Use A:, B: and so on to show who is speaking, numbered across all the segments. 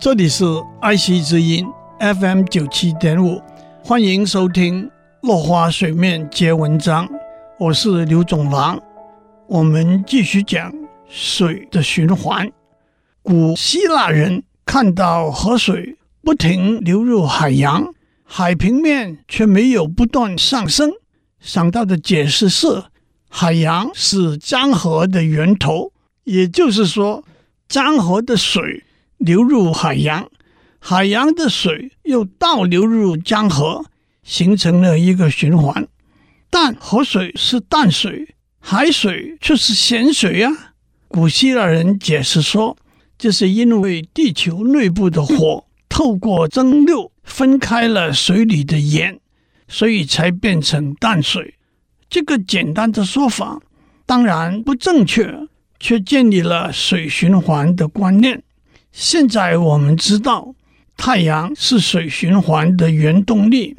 A: 这里是爱惜之音 FM 九七点五，欢迎收听《落花水面皆文章》，我是刘总郎。我们继续讲水的循环。古希腊人看到河水不停流入海洋，海平面却没有不断上升，想到的解释是海洋是江河的源头，也就是说，江河的水。流入海洋，海洋的水又倒流入江河，形成了一个循环。但河水是淡水，海水却是咸水呀、古希腊人解释说，这是因为地球内部的火透过蒸馏分开了水里的盐，所以才变成淡水。这个简单的说法当然不正确，却建立了水循环的观念。现在我们知道，太阳是水循环的原动力。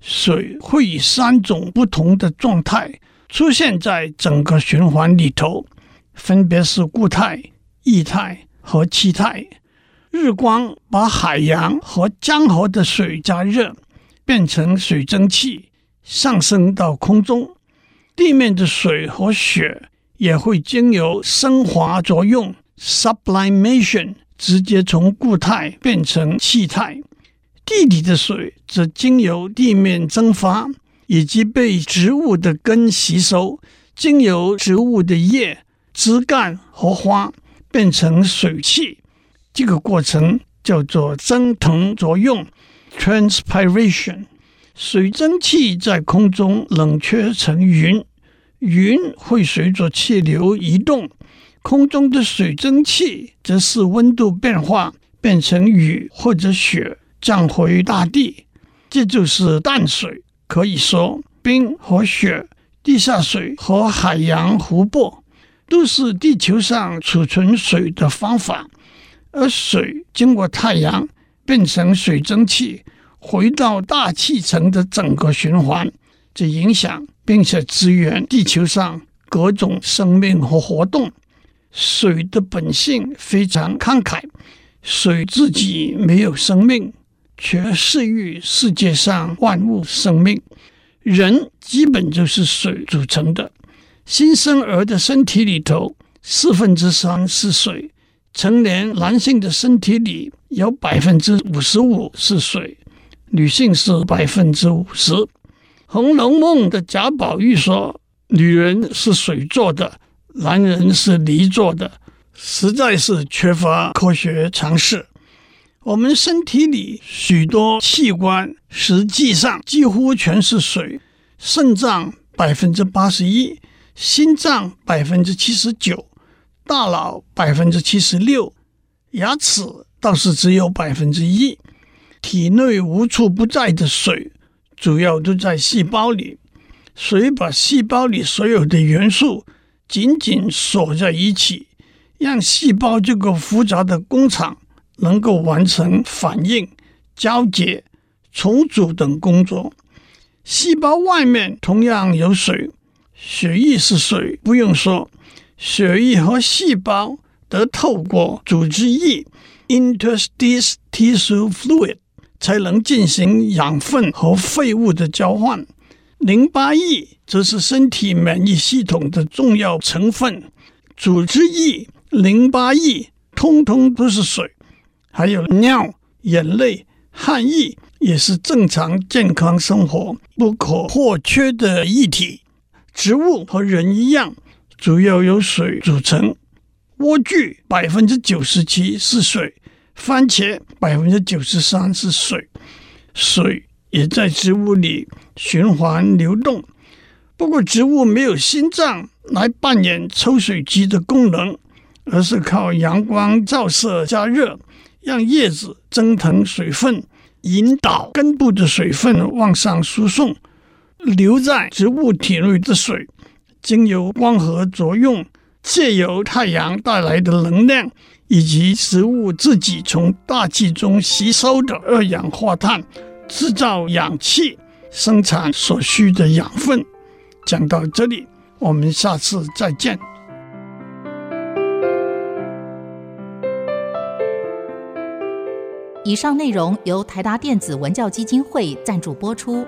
A: 水会以三种不同的状态出现在整个循环里头，分别是固态、液态和气态。日光把海洋和江河的水加热，变成水蒸气，上升到空中。地面的水和雪也会经由升华作用 （sublimation）。直接从固态变成气态，地底的水则经由地面蒸发，以及被植物的根吸收，经由植物的叶、枝干和花变成水汽。这个过程叫做蒸腾作用 （transpiration）。水蒸气在空中冷却成云，云会随着气流移动。空中的水蒸气则是温度变化变成雨或者雪降回大地，这就是淡水。可以说，冰和雪、地下水和海洋湖泊都是地球上储存水的方法。而水经过太阳变成水蒸气，回到大气层的整个循环，这影响并且支援地球上各种生命和活动。水的本性非常慷慨，水自己没有生命，却赐予世界上万物生命。人基本就是水组成的，新生儿的身体里头四分之三是水，成年男性的身体里有百分之五十五是水，女性是百分之五十。《红楼梦》的贾宝玉说：“女人是水做的。”男人是泥做的，实在是缺乏科学常识。我们身体里许多器官实际上几乎全是水，肾脏百分之八十一，心脏百分之七十九，大脑百分之七十六，牙齿倒是只有百分之一。体内无处不在的水，主要都在细胞里。水把细胞里所有的元素。紧紧锁在一起，让细胞这个复杂的工厂能够完成反应、交结、重组等工作。细胞外面同样有水，血液是水，不用说，血液和细胞得透过组织液 （interstitial tissue fluid） 才能进行养分和废物的交换。淋巴液则是身体免疫系统的重要成分，组织液、淋巴液通通都是水，还有尿、眼泪、汗液也是正常健康生活不可或缺的液体。植物和人一样，主要由水组成。莴苣百分之九十七是水，番茄百分之九十三是水，水。也在植物里循环流动，不过植物没有心脏来扮演抽水机的功能，而是靠阳光照射加热，让叶子蒸腾水分，引导根部的水分往上输送。留在植物体内的水，经由光合作用，借由太阳带来的能量，以及植物自己从大气中吸收的二氧化碳。制造氧气，生产所需的养分。讲到这里，我们下次再见。
B: 以上内容由台达电子文教基金会赞助播出。